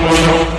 cause you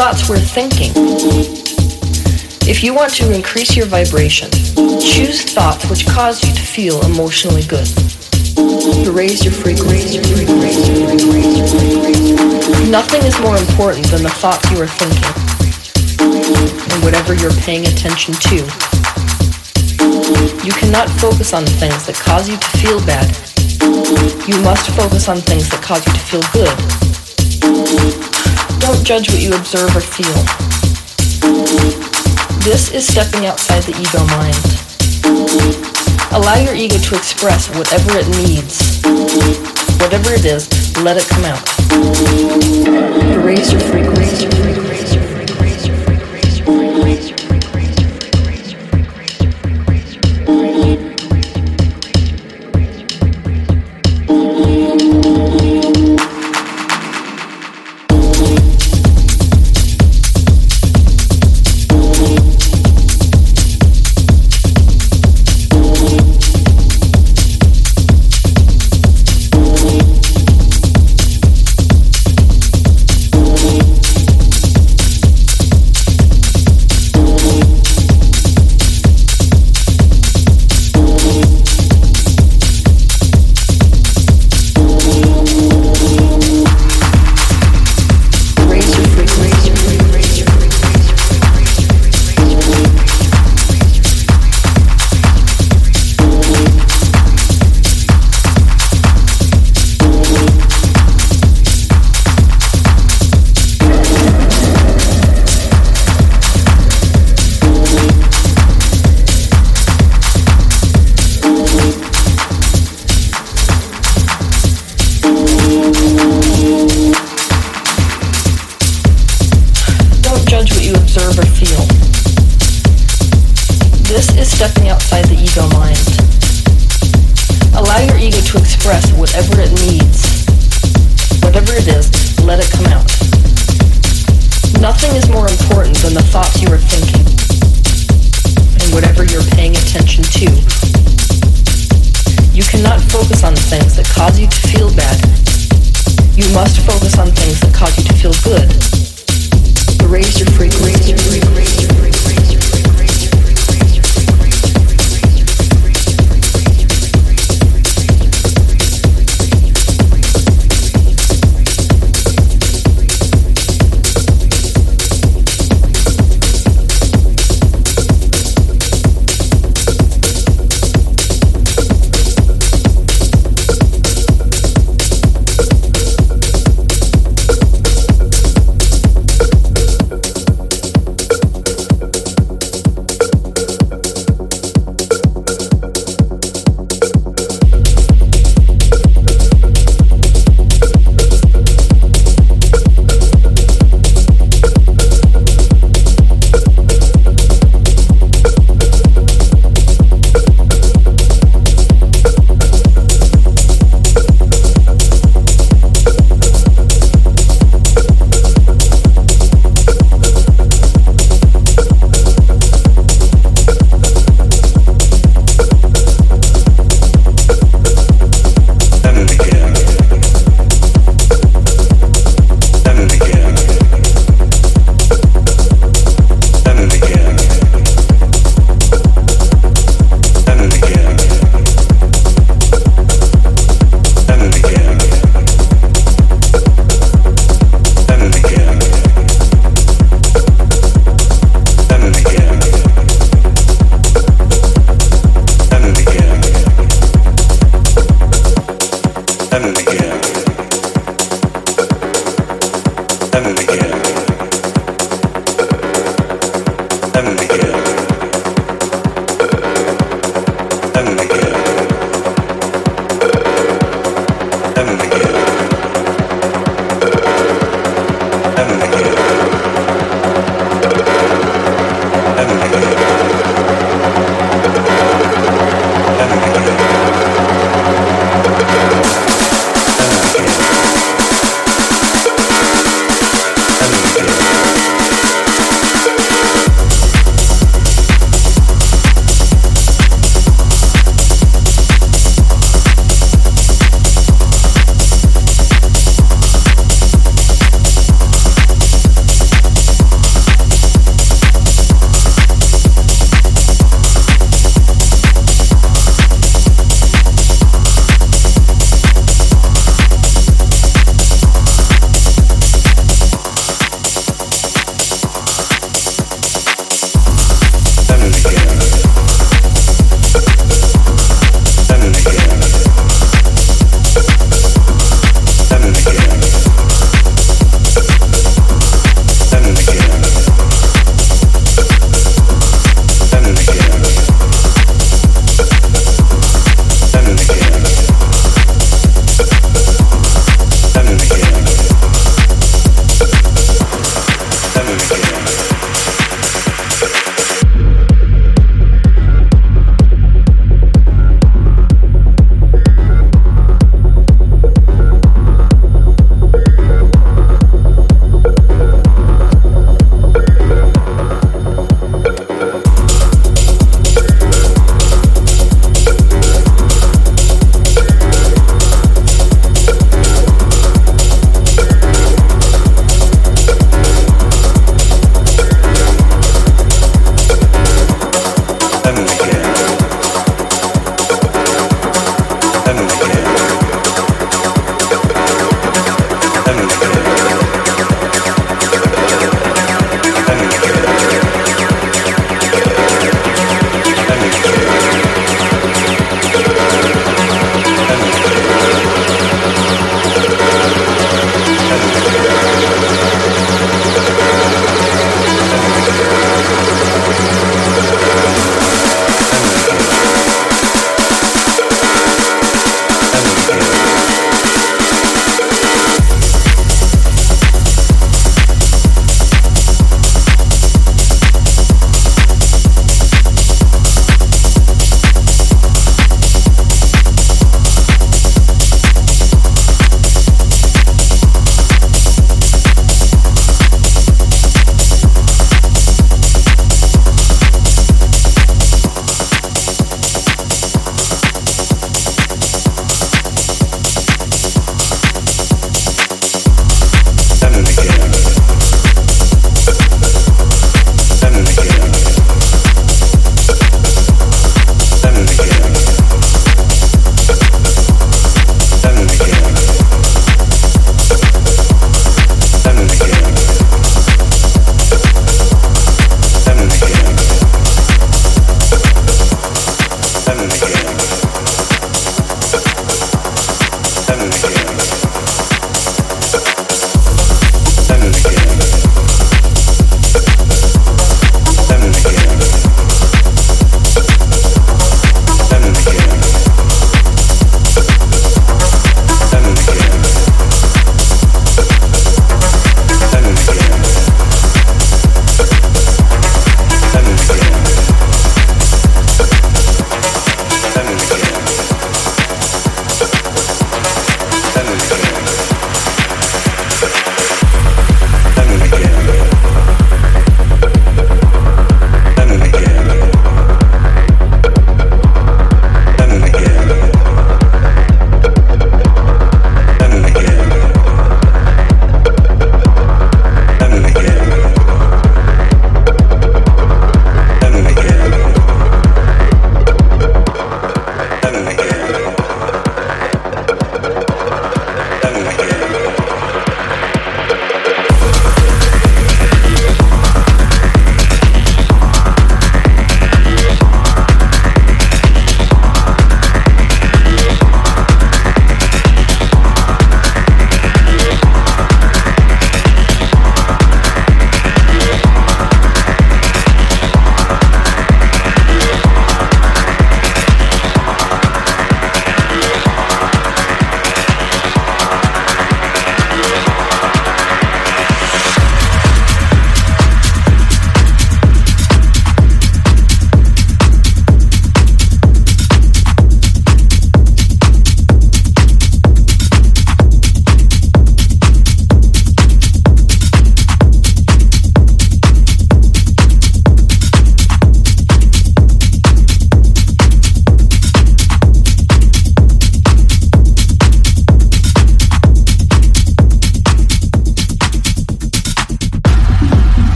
thoughts we're thinking. If you want to increase your vibration, choose thoughts which cause you to feel emotionally good. To raise your frequency. Nothing is more important than the thoughts you are thinking and whatever you're paying attention to. You cannot focus on things that cause you to feel bad. You must focus on things that cause you to feel good. Don't judge what you observe or feel. This is stepping outside the ego mind. Allow your ego to express whatever it needs. Whatever it is, let it come out. Raise your frequency.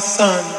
Sun.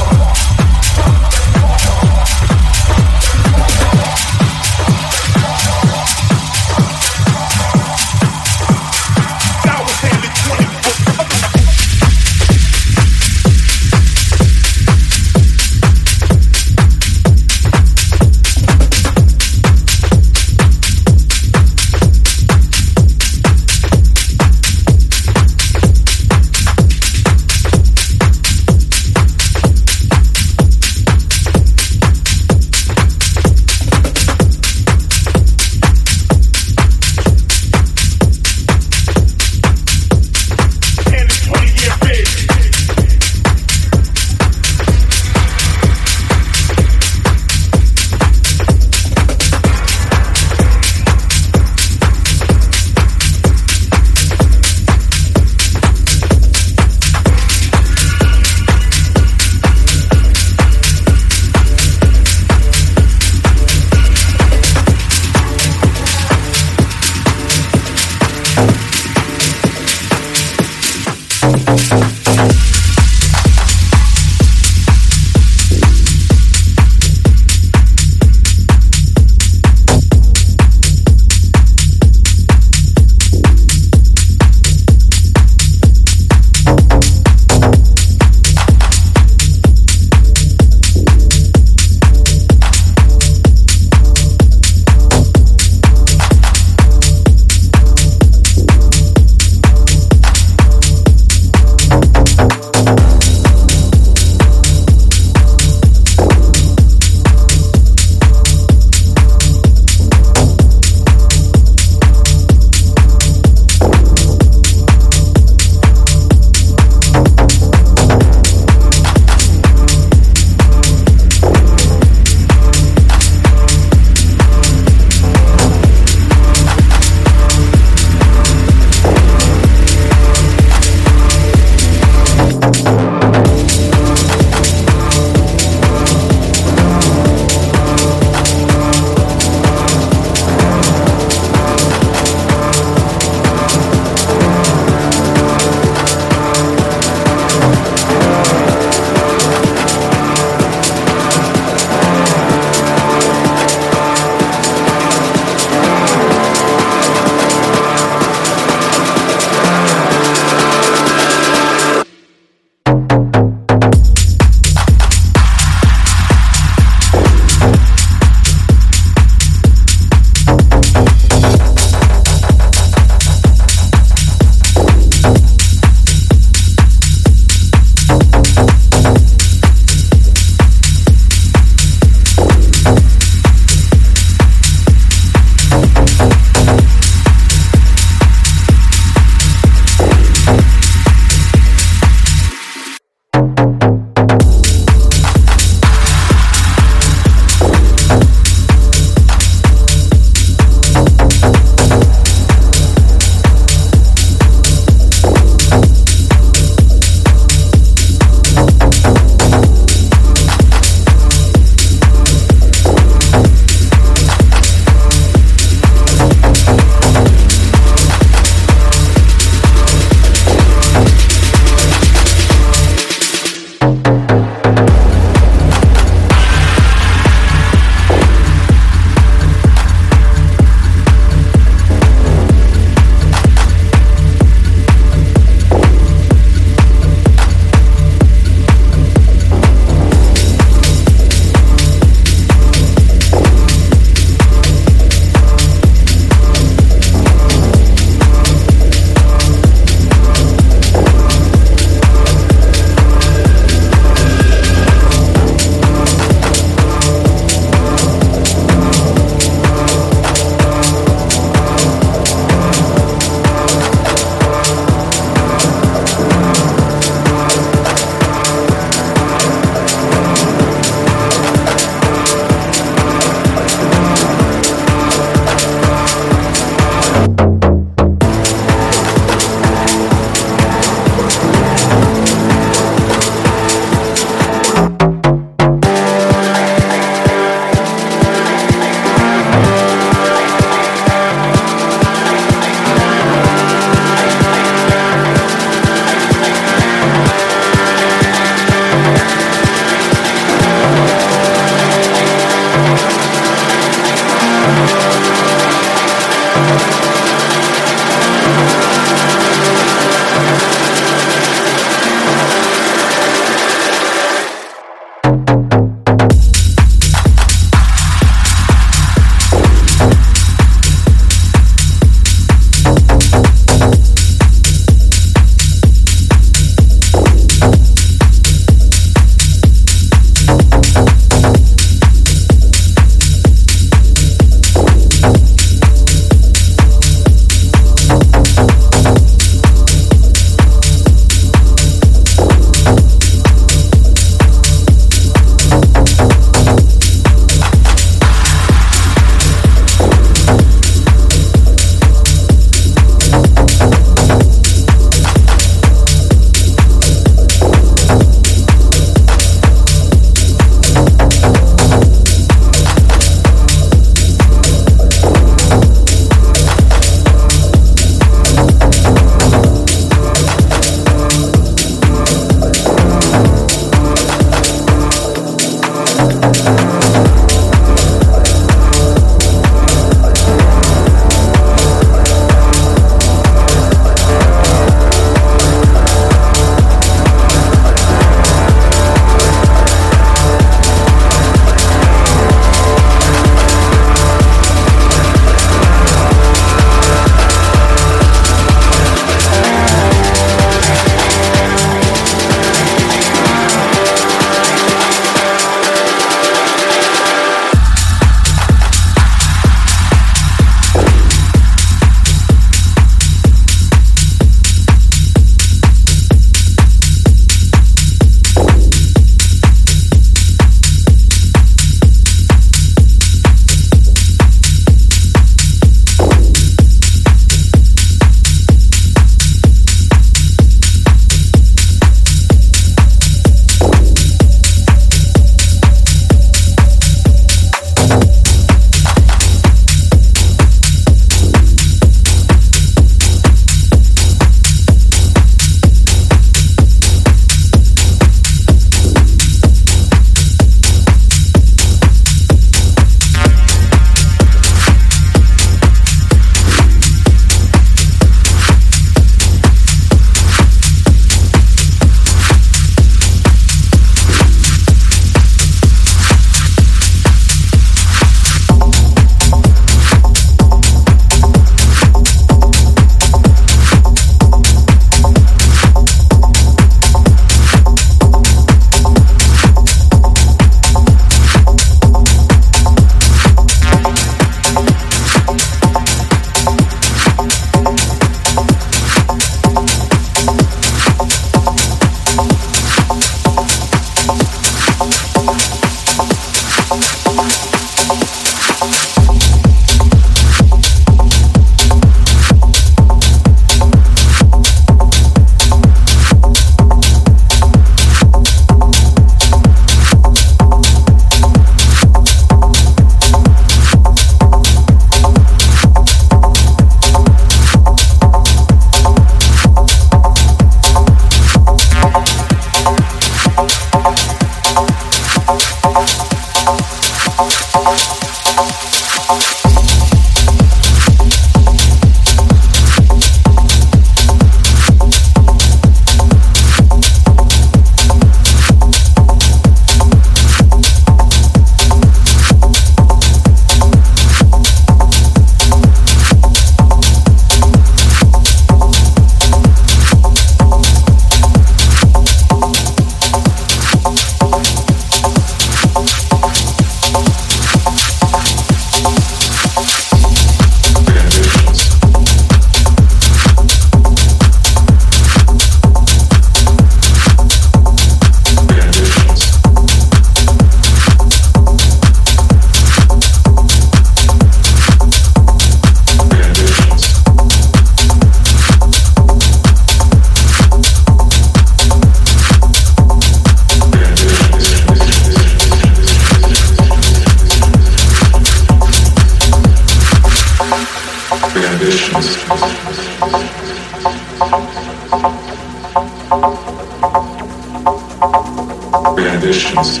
Renditions.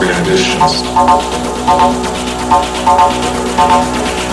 Renditions.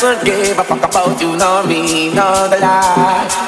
doesn't give a fuck about you nor me nor the life.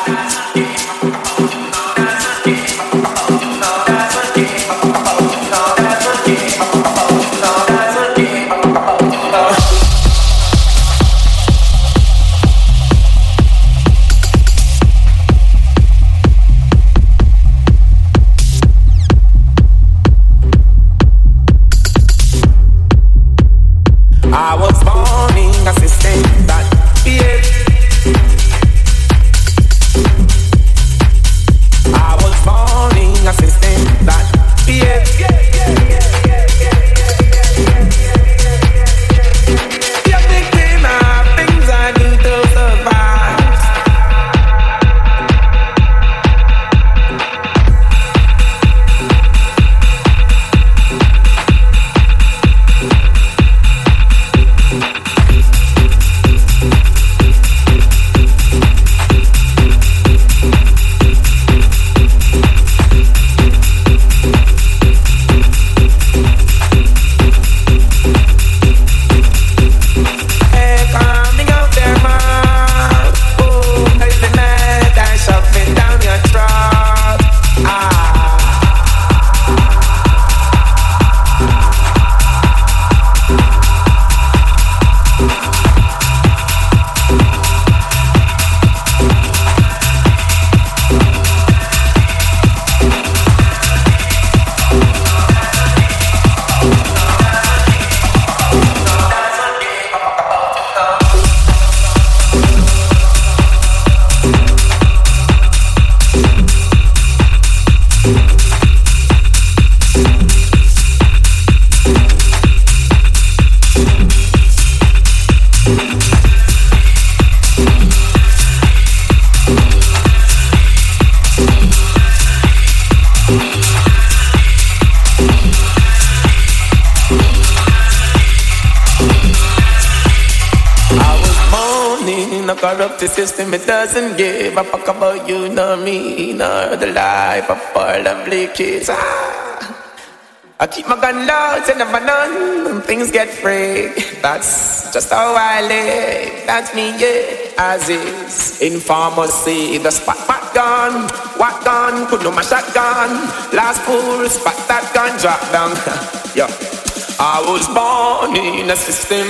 System, it doesn't give a fuck about you, nor me, nor the life of our lovely kids. Ah. I keep my gun low, say never none, when things get free. That's just how I live, that's me, yeah, as is. In pharmacy, the spot, spot gun, what gun, put no my shotgun. Last fool, spot that gun, drop down. yeah. I was born in a system